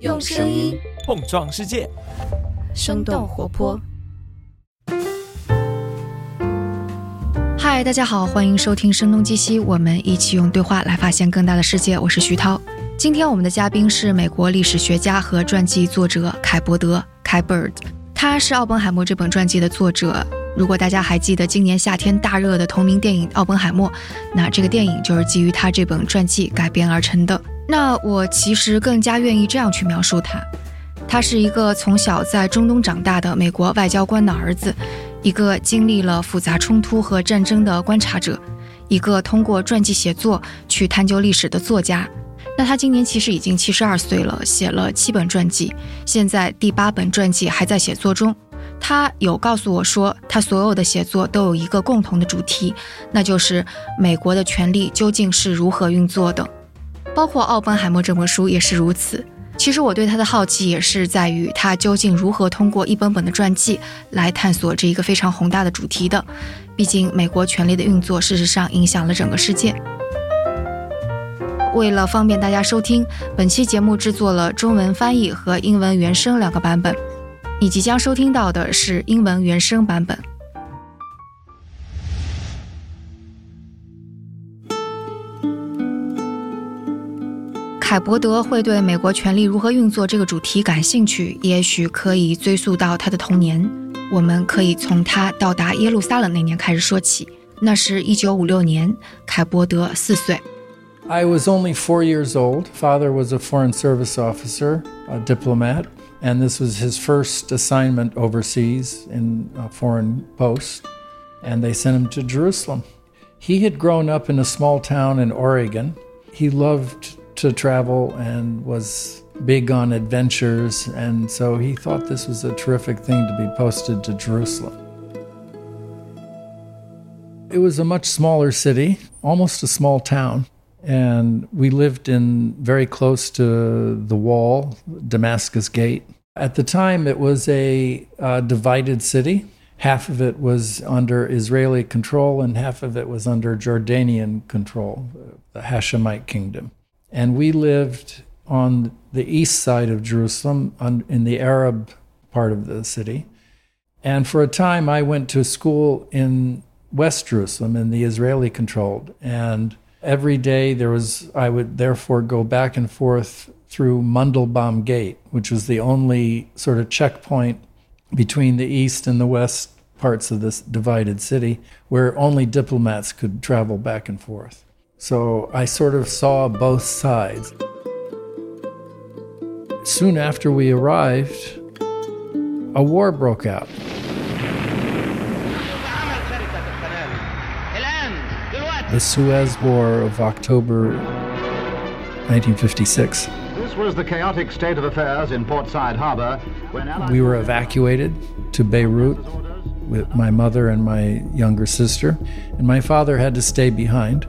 用声音碰撞世界，生动活泼。嗨，大家好，欢迎收听《声东击西》，我们一起用对话来发现更大的世界。我是徐涛，今天我们的嘉宾是美国历史学家和传记作者凯伯德凯 Bird，他是《奥本海默》这本传记的作者。如果大家还记得今年夏天大热的同名电影《奥本海默》，那这个电影就是基于他这本传记改编而成的。那我其实更加愿意这样去描述他：他是一个从小在中东长大的美国外交官的儿子，一个经历了复杂冲突和战争的观察者，一个通过传记写作去探究历史的作家。那他今年其实已经七十二岁了，写了七本传记，现在第八本传记还在写作中。他有告诉我说，他所有的写作都有一个共同的主题，那就是美国的权力究竟是如何运作的，包括《奥本海默》这本书也是如此。其实我对他的好奇也是在于他究竟如何通过一本本的传记来探索这一个非常宏大的主题的。毕竟，美国权力的运作事实上影响了整个世界。为了方便大家收听，本期节目制作了中文翻译和英文原声两个版本。你即将收听到的是英文原声版本。凯伯德会对美国权力如何运作这个主题感兴趣，也许可以追溯到他的童年。我们可以从他到达耶路撒冷那年开始说起。那是一九五六年，凯伯德四岁。I was only four years old. Father was a foreign service officer, a diplomat, and this was his first assignment overseas in a foreign post. And they sent him to Jerusalem. He had grown up in a small town in Oregon. He loved to travel and was big on adventures, and so he thought this was a terrific thing to be posted to Jerusalem. It was a much smaller city, almost a small town, and we lived in very close to the wall, Damascus Gate. At the time, it was a uh, divided city. Half of it was under Israeli control, and half of it was under Jordanian control, the Hashemite kingdom. And we lived on the east side of Jerusalem, on, in the Arab part of the city. And for a time, I went to school in West Jerusalem, in the Israeli controlled. And every day there was, I would therefore go back and forth through Mandelbaum Gate, which was the only sort of checkpoint between the east and the west parts of this divided city where only diplomats could travel back and forth. So I sort of saw both sides. Soon after we arrived, a war broke out. The Suez War of October 1956. This was the chaotic state of affairs in Port Said Harbor when We were evacuated to Beirut with my mother and my younger sister, and my father had to stay behind,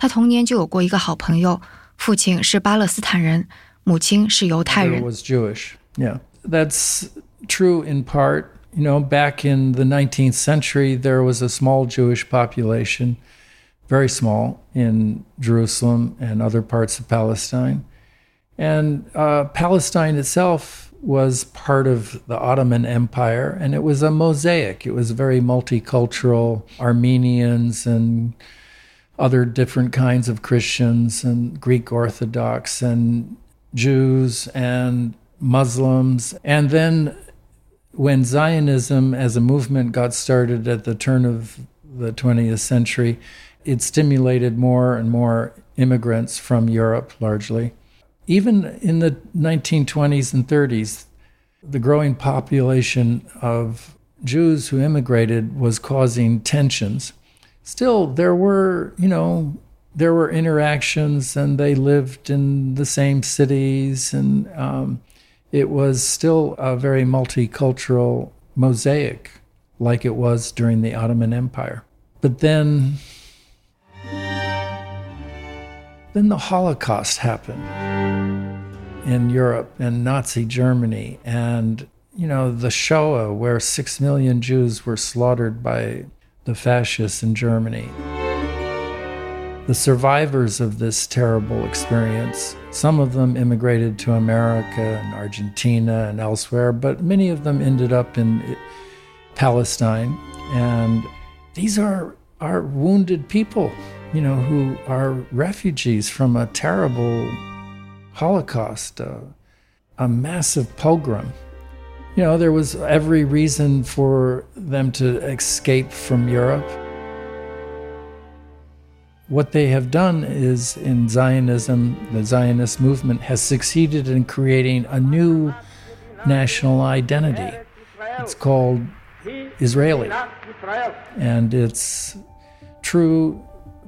他童年就有过一个好朋友，父亲是巴勒斯坦人，母亲是犹太人。was Jewish. Yeah, that's true in part. You know, back in the 19th century, there was a small Jewish population, very small, in Jerusalem and other parts of Palestine. And uh, Palestine itself was part of the Ottoman Empire, and it was a mosaic. It was very multicultural Armenians and other different kinds of Christians and Greek Orthodox and Jews and Muslims. And then when Zionism as a movement got started at the turn of the 20th century, it stimulated more and more immigrants from Europe largely. Even in the 1920s and 30s, the growing population of Jews who immigrated was causing tensions. Still, there were, you know, there were interactions and they lived in the same cities and um, it was still a very multicultural mosaic like it was during the Ottoman Empire. But then then the Holocaust happened in Europe and Nazi Germany and you know the Shoah where 6 million Jews were slaughtered by the fascists in Germany. The survivors of this terrible experience, some of them immigrated to America and Argentina and elsewhere, but many of them ended up in Palestine. And these are, are wounded people, you know, who are refugees from a terrible Holocaust, uh, a massive pogrom. You know, there was every reason for them to escape from Europe. What they have done is in Zionism, the Zionist movement has succeeded in creating a new national identity. It's called Israeli. And it's true,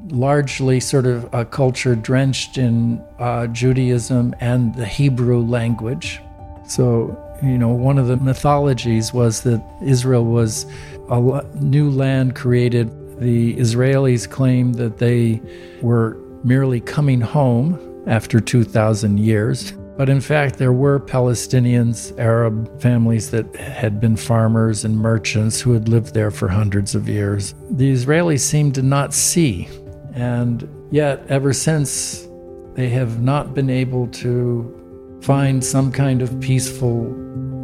largely sort of a culture drenched in uh, Judaism and the Hebrew language. So, you know, one of the mythologies was that Israel was a new land created. The Israelis claimed that they were merely coming home after 2,000 years. But in fact, there were Palestinians, Arab families that had been farmers and merchants who had lived there for hundreds of years. The Israelis seemed to not see, and yet, ever since, they have not been able to find some kind of peaceful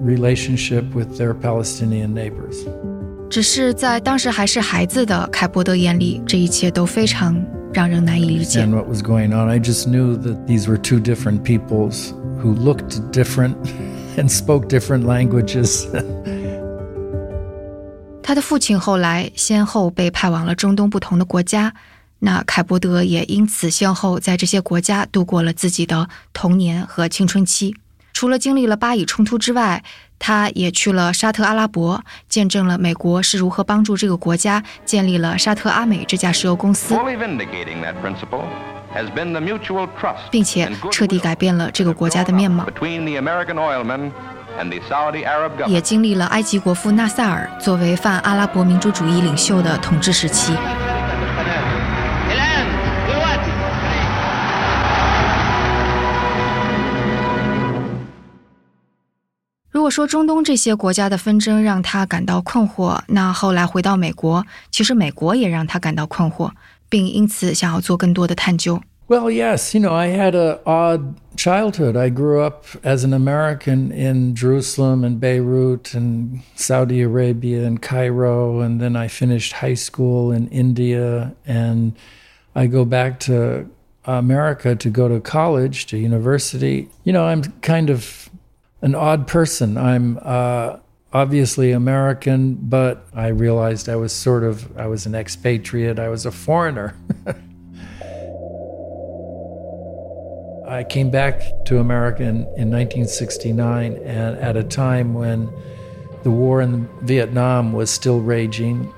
relationship with their Palestinian neighbors. 只是在当时还是孩子的凯伯德眼里，这一切都非常让人难以理解。And what was going on? I just knew that these were two different peoples who looked different and spoke different languages. 他的父亲后来先后被派往了中东不同的国家， 那凯伯德也因此先后在这些国家度过了自己的童年和青春期。除了经历了巴以冲突之外，他也去了沙特阿拉伯，见证了美国是如何帮助这个国家建立了沙特阿美这家石油公司，并且彻底改变了这个国家的面貌。也经历了埃及国父纳赛尔作为泛阿拉伯民主主义领袖的统治时期。果说中东这些国家的纷争让他感到困惑，那后来回到美国，其实美国也让他感到困惑，并因此想要做更多的探究。Well, yes, you know, I had an odd childhood. I grew up as an American in Jerusalem and Beirut and Saudi Arabia and Cairo, and then I finished high school in India, and I go back to America to go to college, to university. You know, I'm kind of an odd person. I'm uh, obviously American, but I realized I was sort of I was an expatriate. I was a foreigner. I came back to America in, in 1969, and at a time when the war in Vietnam was still raging.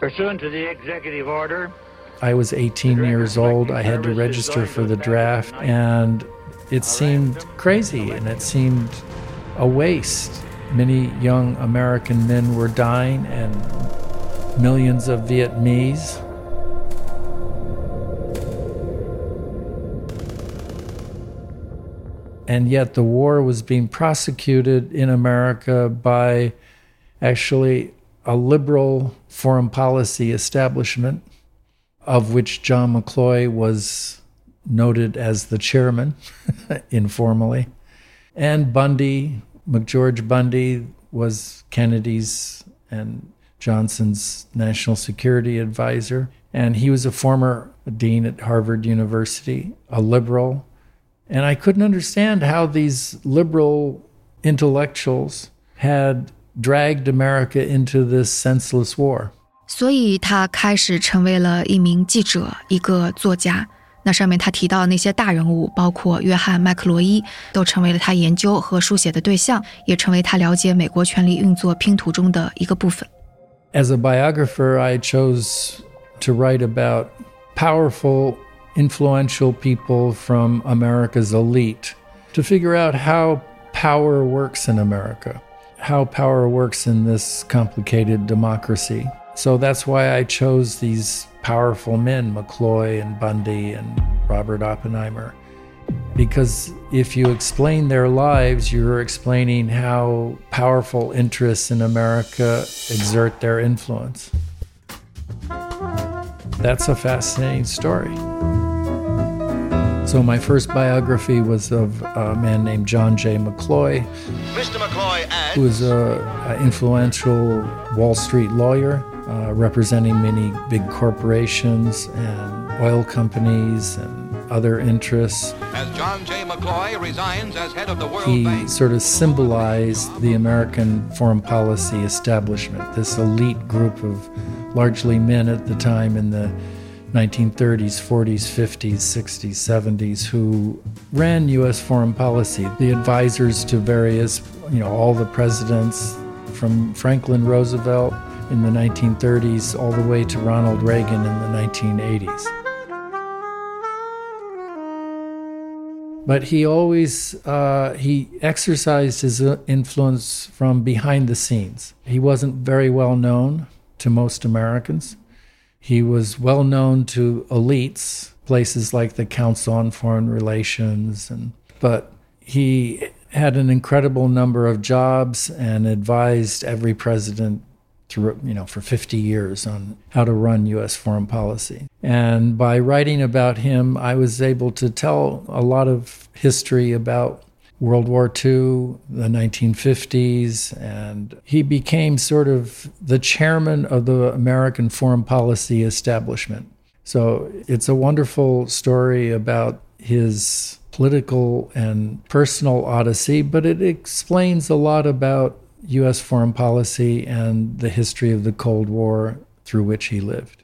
Pursuant to the executive order, I was 18 years old. I had to register for the draft, and it seemed crazy and it seemed a waste. Many young American men were dying, and millions of Vietnamese. And yet, the war was being prosecuted in America by actually a liberal foreign policy establishment, of which John McCloy was noted as the chairman informally. And Bundy, McGeorge Bundy, was Kennedy's and Johnson's national security advisor. And he was a former dean at Harvard University, a liberal. And I couldn't understand how these liberal intellectuals had dragged America into this senseless war. 所以他开始成为了一名记者，一个作家。 那上面他提到的那些大人物，包括约翰·麦克罗伊，都成为了他研究和书写的对象，也成为他了解美国权力运作拼图中的一个部分。As a biographer, I chose to write about powerful, influential people from America's elite to figure out how power works in America, how power works in this complicated democracy. So that's why I chose these powerful men, McCloy and Bundy and Robert Oppenheimer. Because if you explain their lives, you're explaining how powerful interests in America exert their influence. That's a fascinating story. So, my first biography was of a man named John J. McCloy, Mr. McCloy adds, who was an influential Wall Street lawyer uh, representing many big corporations and oil companies and other interests. as John J. McCloy resigns as head of the World He Bank. sort of symbolized the American foreign policy establishment, this elite group of largely men at the time in the 1930s, 40s, 50s, 60s, 70s who ran US foreign policy, the advisors to various, you know, all the presidents from Franklin Roosevelt in the 1930s all the way to Ronald Reagan in the 1980s. but he always uh, he exercised his uh, influence from behind the scenes he wasn't very well known to most americans he was well known to elites places like the council on foreign relations and but he had an incredible number of jobs and advised every president you know, for 50 years on how to run U.S. foreign policy. And by writing about him, I was able to tell a lot of history about World War II, the 1950s, and he became sort of the chairman of the American foreign policy establishment. So it's a wonderful story about his political and personal odyssey, but it explains a lot about U.S. foreign policy and the history of the Cold War through which he lived.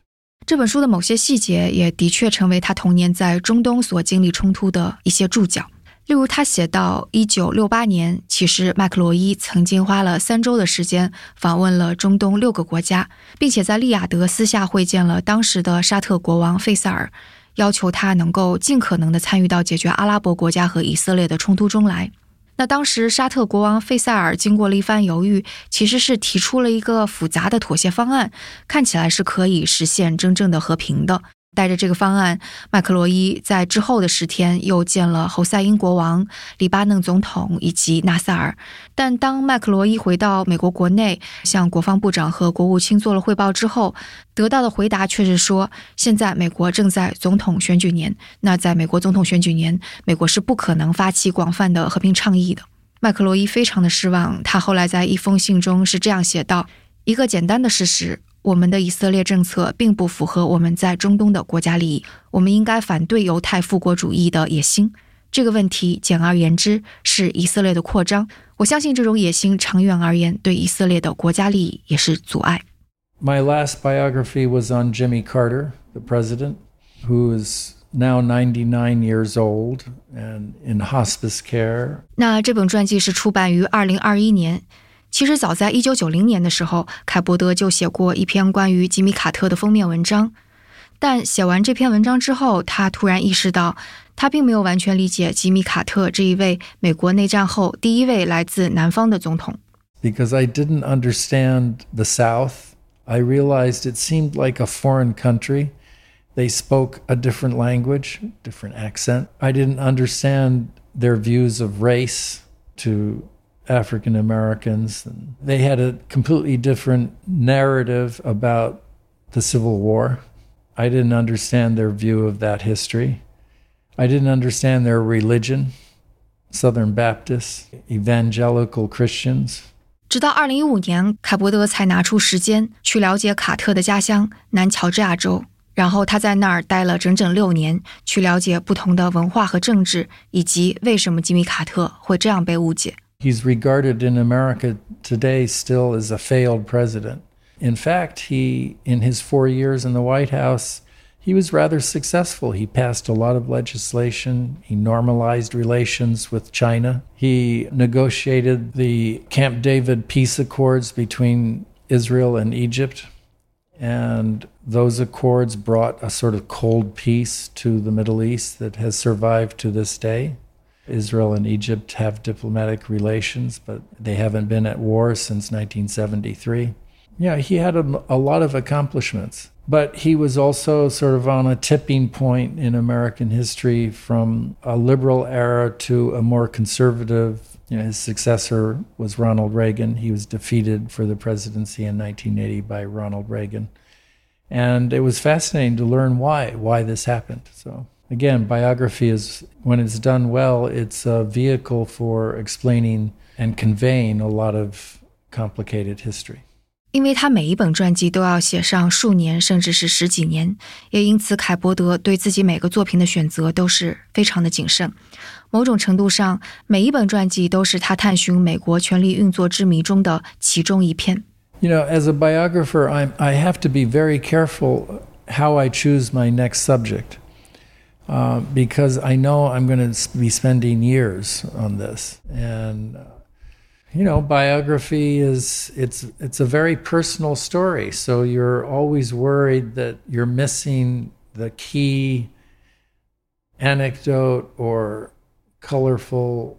这本书的某些细节也的确成为他童年在中东所经历冲突的一些注脚。例如，他写到，一九六八年，其实麦克罗伊曾经花了三周的时间访问了中东六个国家，并且在利雅得私下会见了当时的沙特国王费萨尔，要求他能够尽可能的参与到解决阿拉伯国家和以色列的冲突中来。 那当时沙特国王费萨尔经过了一番犹豫，其实是提出了一个复杂的妥协方案，看起来是可以实现真正的和平的。带着这个方案，麦克罗伊在之后的十天又见了侯赛因国王、黎巴嫩总统以及纳萨尔。但当麦克罗伊回到美国国内，向国防部长和国务卿做了汇报之后，得到的回答却是说，现在美国正在总统选举年，那在美国总统选举年，美国是不可能发起广泛的和平倡议的。麦克罗伊非常的失望，他后来在一封信中是这样写道：“一个简单的事实。”我们的以色列政策并不符合我们在中东的国家利益。我们应该反对犹太复国主义的野心。这个问题，简而言之，是以色列的扩张。我相信这种野心长远而言对以色列的国家利益也是阻碍。 My last biography was on Jimmy Carter, the president, who is now 99 years old and in hospice care. 那这本传记是出版于二零二一年。 其实早在一九九零年的时候，凯伯德就写过一篇关于吉米·卡特的封面文章。但写完这篇文章之后，他突然意识到，他并没有完全理解吉米·卡特这一位美国内战后第一位来自南方的总统。 Because I didn't understand the South, I realized it seemed like a foreign country. They spoke a different language, different accent. I didn't understand their views of race to African Americans. They had a completely different narrative about the Civil War. I didn't understand their view of that history. I didn't understand their religion, Southern Baptists, evangelical Christians. 直到二零一五年，凯伯德才拿出时间去了解卡特的家乡南乔治亚州，然后他在那儿待了整整六年，去了解不同的文化和政治，以及为什么吉米·卡特会这样被误解。 He's regarded in America today still as a failed president. In fact, he, in his four years in the White House, he was rather successful. He passed a lot of legislation. He normalized relations with China. He negotiated the Camp David peace accords between Israel and Egypt. And those accords brought a sort of cold peace to the Middle East that has survived to this day. Israel and Egypt have diplomatic relations, but they haven't been at war since 1973. Yeah, he had a, a, lot of accomplishments, but he was also sort of on a tipping point in American history from a liberal era to a more conservative. You know, his successor was Ronald Reagan. He was defeated for the presidency in 1980 by Ronald Reagan. And it was fascinating to learn why, why this happened. So again, biography is, when it's done well, it's a vehicle for explaining and conveying a lot of complicated history. 因为他每一本传记都要写上数年，甚至是十几年，也因此凯伯德对自己每个作品的选择都是非常的谨慎。某种程度上，每一本传记都是他探寻美国权力运作之谜中的其中一篇。You know, as a biographer, I I have to be very careful how I choose my next subject. Uh, because I know I'm going to be spending years on this. And, uh, you know, biography is it's it's a very personal story. So you're always worried that you're missing the key anecdote or colorful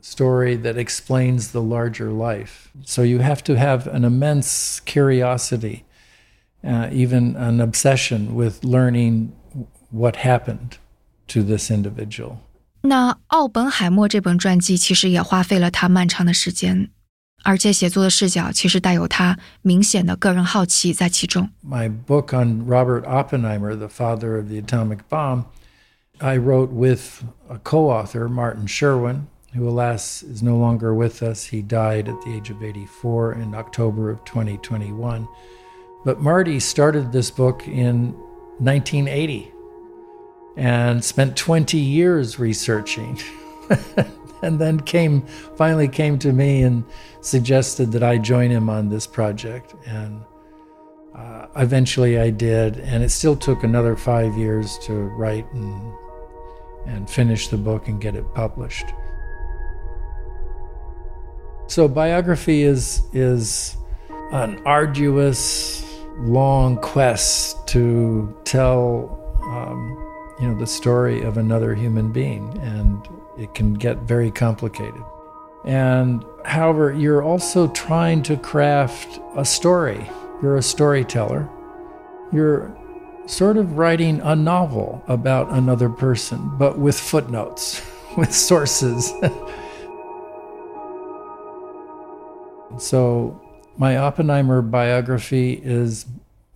story that explains the larger life. So you have to have an immense curiosity, uh, even an obsession with learning what happened to this individual. 那奥本海默这本传记其实也花费了他漫长的时间，而且写作的视角其实带有他明显的个人好奇在其中。My book on Robert Oppenheimer, the father of the atomic bomb, I wrote with a co-author, Martin Sherwin, who alas is no longer with us. He died at the age of 84 in October of 2021. But Marty started this book in 1980 and spent 20 years researching. and then came finally came to me and suggested that I join him on this project and uh, eventually I did and it still took another 5 years to write and and finish the book and get it published. So biography is is an arduous long quest to tell um, you know the story of another human being and it can get very complicated. And however you're also trying to craft a story. You're a storyteller. You're sort of writing a novel about another person but with footnotes with sources. So my oppenheimer biography is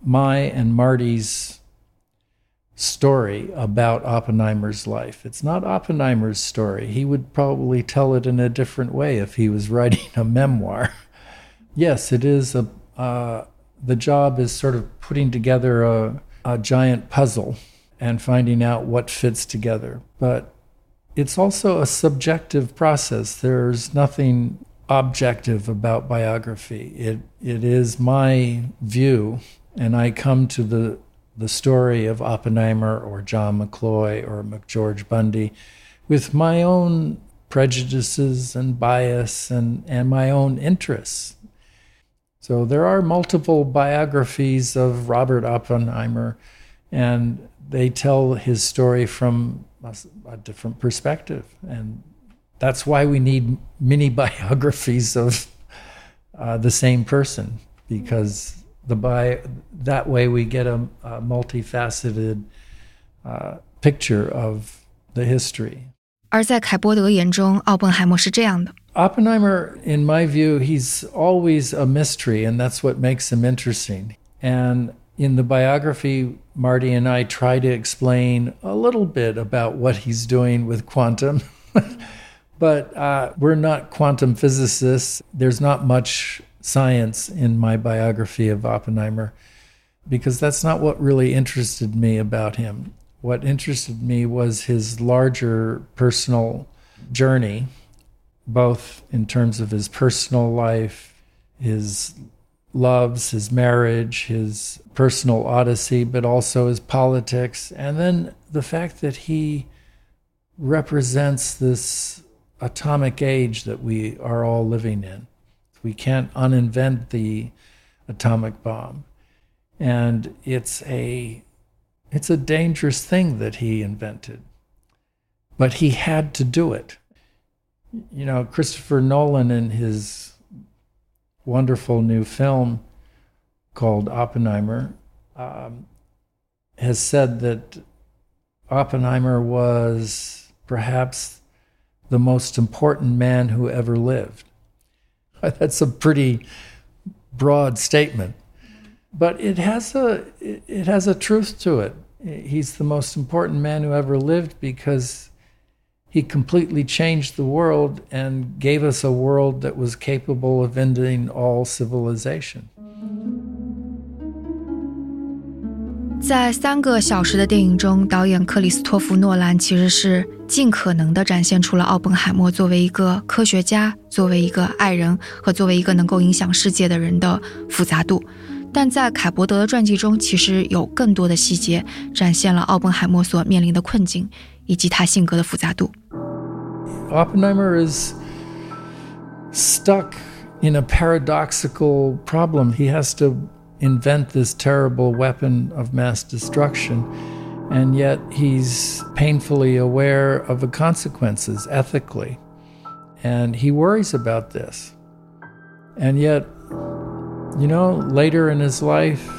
my and marty's story about Oppenheimer's life. It's not Oppenheimer's story. He would probably tell it in a different way if he was writing a memoir. yes, it is a. Uh, the job is sort of putting together a, a giant puzzle and finding out what fits together. But it's also a subjective process. There's nothing objective about biography. It it is my view, and I come to the the story of Oppenheimer or John McCloy or McGeorge Bundy with my own prejudices and bias and, and my own interests. So there are multiple biographies of Robert Oppenheimer, and they tell his story from a, a different perspective. And that's why we need many biographies of uh, the same person, because the by that way we get a, a multifaceted uh, picture of the history. 而在凯波德眼中，奥本海默是这样的。Oppenheimer, in my view, he's always a mystery, and that's what makes him interesting. And in the biography, Marty and I try to explain a little bit about what he's doing with quantum. but uh, we're not quantum physicists. There's not much science in my biography of Oppenheimer because that's not what really interested me about him. What interested me was his larger personal journey, both in terms of his personal life, his loves, his marriage, his personal odyssey, but also his politics, and then the fact that he represents this atomic age that we are all living in. We can't uninvent the atomic bomb. And it's a it's a dangerous thing that he invented. but he had to do it. You know, Christopher Nolan in his wonderful new film called Oppenheimer um, has said that Oppenheimer was perhaps the most important man who ever lived. That's a pretty broad statement, but it has a it has a truth to it. He's the most important man who ever lived because he completely changed the world and gave us a world that was capable of ending all civilization. 在三个小时的电影中，导演克里斯托弗·诺兰其实是尽可能地展现出了奥本海默作为一个科学家、作为一个爱人和作为一个能够影响世界的人的复杂度。但在凯伯德的传记中，其实有更多的细节展现了奥本海默所面临的困境以及他性格的复杂度。Oppenheimer is stuck in a paradoxical problem. He has to invent this terrible weapon of mass destruction. And yet he's painfully aware of the consequences ethically. And he worries about this. And yet, you know, later in his life,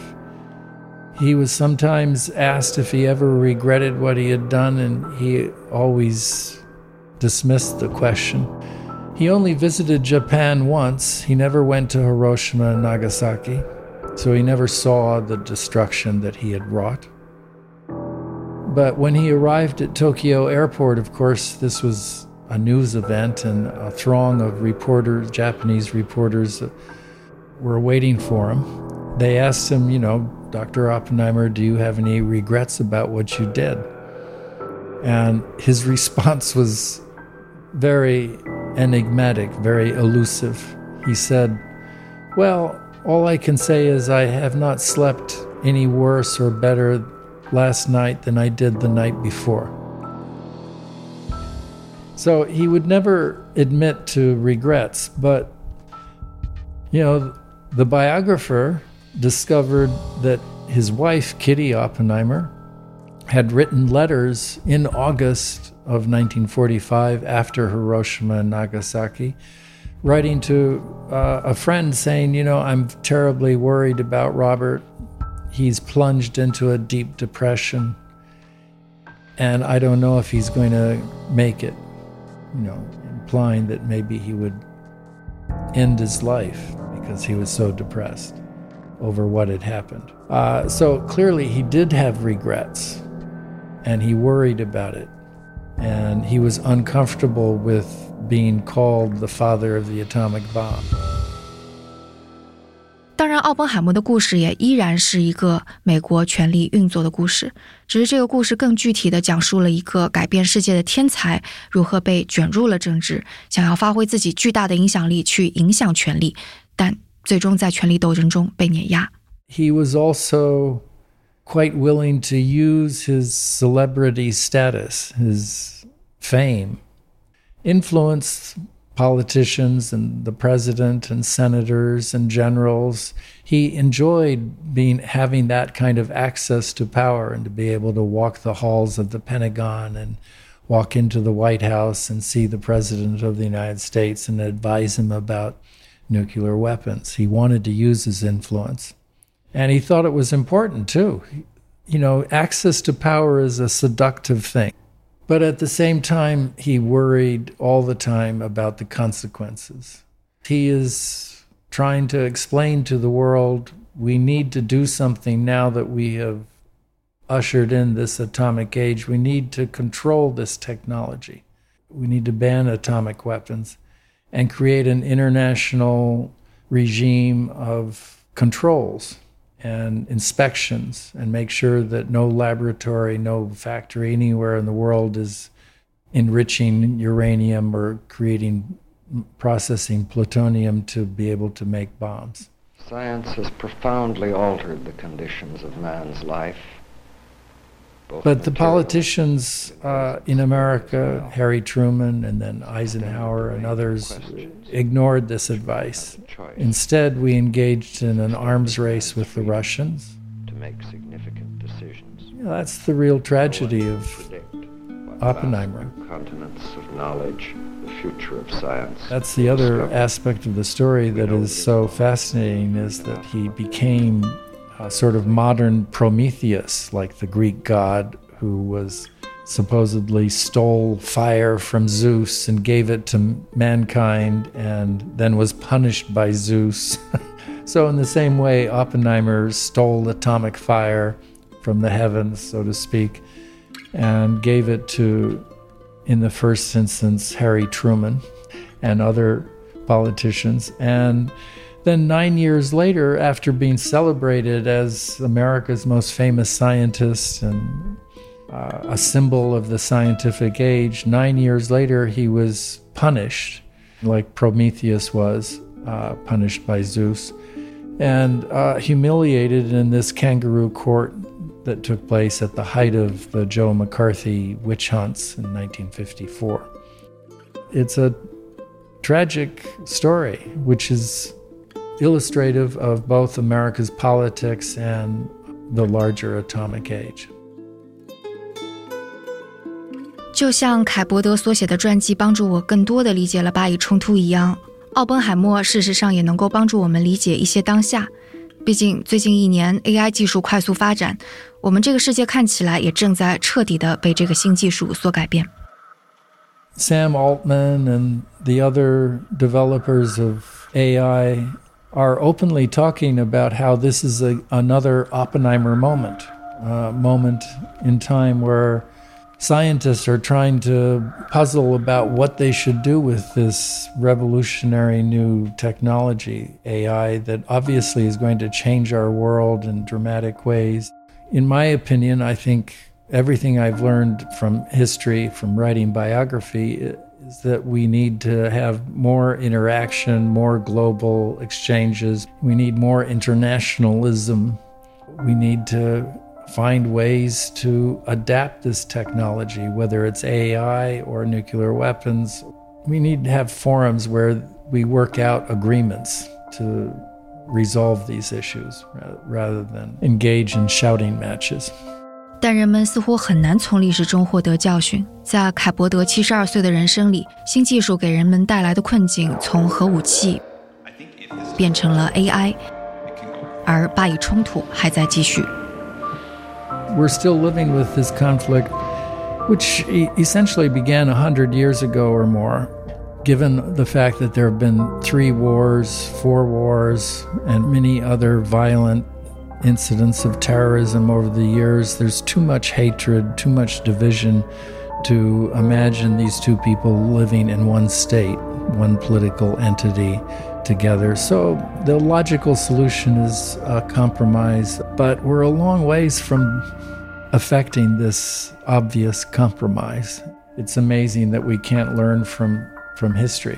he was sometimes asked if he ever regretted what he had done, and he always dismissed the question. He only visited Japan once. He never went to Hiroshima and Nagasaki. So he never saw the destruction that he had wrought. But when he arrived at Tokyo airport, of course, this was a news event, and a throng of reporters, Japanese reporters, were waiting for him. They asked him, you know, Dr. Oppenheimer, do you have any regrets about what you did? And his response was very enigmatic, very elusive. He said, Well, all I can say is I have not slept any worse or better last night than I did the night before. So he would never admit to regrets, but you know, the biographer discovered that his wife, Kitty Oppenheimer, had written letters in August of 1945 after Hiroshima and Nagasaki writing to uh, a friend saying, You know, I'm terribly worried about Robert. He's plunged into a deep depression, and I don't know if he's going to make it. You know, implying that maybe he would end his life because he was so depressed over what had happened. Uh, so clearly, he did have regrets, and he worried about it, and he was uncomfortable with being called the father of the atomic bomb. 当然，奥本海默的故事也依然是一个美国权力运作的故事，只是这个故事更具体的讲述了一个改变世界的天才如何被卷入了政治，想要发挥自己巨大的影响力去影响权力，但最终在权力斗争中被碾压。He was also quite willing to use his celebrity status, his fame, influence politicians and the president and senators and generals. He enjoyed being having that kind of access to power and to be able to walk the halls of the Pentagon and walk into the White House and see the president of the United States and advise him about nuclear weapons. He wanted to use his influence. And he thought it was important too. You know, access to power is a seductive thing. But at the same time, he worried all the time about the consequences. He is trying to explain to the world we need to do something now that we have ushered in this atomic age. We need to control this technology. We need to ban atomic weapons and create an international regime of controls and inspections and make sure that no laboratory, no factory anywhere in the world is enriching uranium or creating processing plutonium to be able to make bombs. Science has profoundly altered the conditions of man's life. But the politicians uh, in America, Harry Truman and then Eisenhower and others, ignored this advice. Instead, we engaged in an arms race with the Russians. To make significant decisions. That's the real tragedy of Oppenheimer. Continents of knowledge, the future of science. That's the other aspect of the story that is so fascinating is that he became a sort of modern Prometheus, like the Greek god who was supposedly stole fire from Zeus and gave it to mankind and then was punished by Zeus. so, in the same way, Oppenheimer stole atomic fire from the heavens, so to speak, and gave it to, in the first instance, Harry Truman and other politicians. And then, nine years later, after being celebrated as America's most famous scientist and uh, a symbol of the scientific age. Nine years later, he was punished, like Prometheus was uh, punished by Zeus, and uh, humiliated in this kangaroo court that took place at the height of the Joe McCarthy witch hunts in 1954. It's a tragic story, which is illustrative of both America's politics and the larger atomic age. 就像凯伯德所写的传记帮助我更多的理解了巴以冲突一样，奥本海默事实上也能够帮助我们理解一些当下。毕竟最近一年 AI 技术快速发展，我们这个世界看起来也正在彻底的被这个新技术所改变。Sam Altman and the other developers of AI are openly talking about how this is a, another Oppenheimer moment, moment in time where scientists are trying to puzzle about what they should do with this revolutionary new technology, AI, that obviously is going to change our world in dramatic ways. In my opinion, I think everything I've learned from history, from writing biography, is that we need to have more interaction, more global exchanges. We need more internationalism. We need to find ways to adapt this technology, whether it's AI or nuclear weapons. We need to have forums where we work out agreements to resolve these issues rather than engage in shouting matches. 但人们似乎很难从历史中获得教训。在凯伯德七十二岁的人生里，新技术给人们带来的困境从核武器变成了 AI，而巴以冲突还在继续。we're still living with this conflict, which essentially began 100 years ago or more, given the fact that there have been three wars, four wars, and many other violent incidents of terrorism over the years. There's too much hatred, too much division to imagine these two people living in one state, one political entity together. So the logical solution is a compromise, but we're a long ways from affecting this obvious compromise. It's amazing that we can't learn from from history.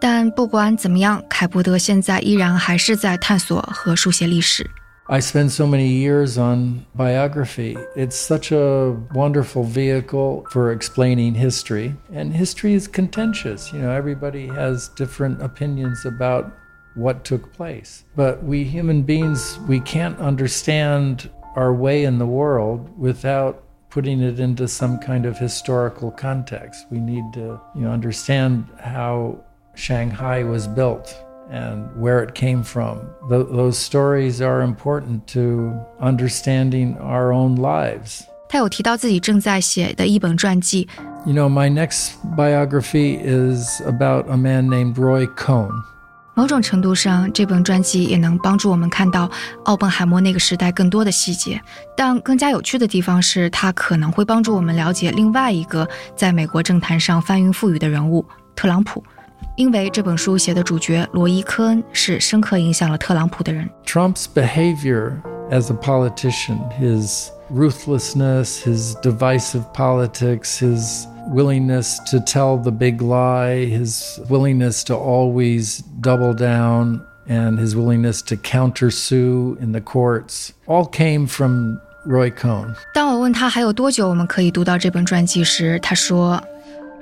但不管怎么样，凯伯德现在依然还是在探索和书写历史。 I spend so many years on biography. It's such a wonderful vehicle for explaining history. And history is contentious. You know, everybody has different opinions about what took place. But we human beings, we can't understand our way in the world without putting it into some kind of historical context. We need to, you know, understand how Shanghai was built and where it came from. Th- those stories are important to understanding our own lives. 他有提到自己正在写的一本传记。You know, my next biography is about a man named Roy Cohn. 某种程度上，这本传记也能帮助我们看到奥本海默那个时代更多的细节。但更加有趣的地方是，它可能会帮助我们了解另外一个在美国政坛上翻云覆雨的人物——特朗普。 因为这本书写的主角罗伊·科恩是深刻影响了特朗普的人。Trump's behavior as a politician, his ruthlessness, his divisive politics, his willingness to tell the big lie, his willingness to always double down, and his willingness to countersue in the courts all came from Roy Cohn. 当我问他还有多久我们可以读到这本传记时，他说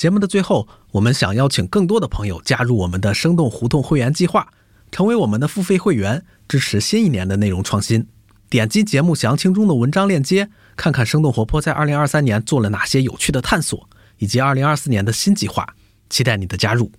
节目的最后，我们想邀请更多的朋友加入我们的生动胡同会员计划，成为我们的付费会员，支持新一年的内容创新。点击节目详情中的文章链接，看看生动活泼在二零二三年做了哪些有趣的探索，以及二零二四年的新计划。期待你的加入。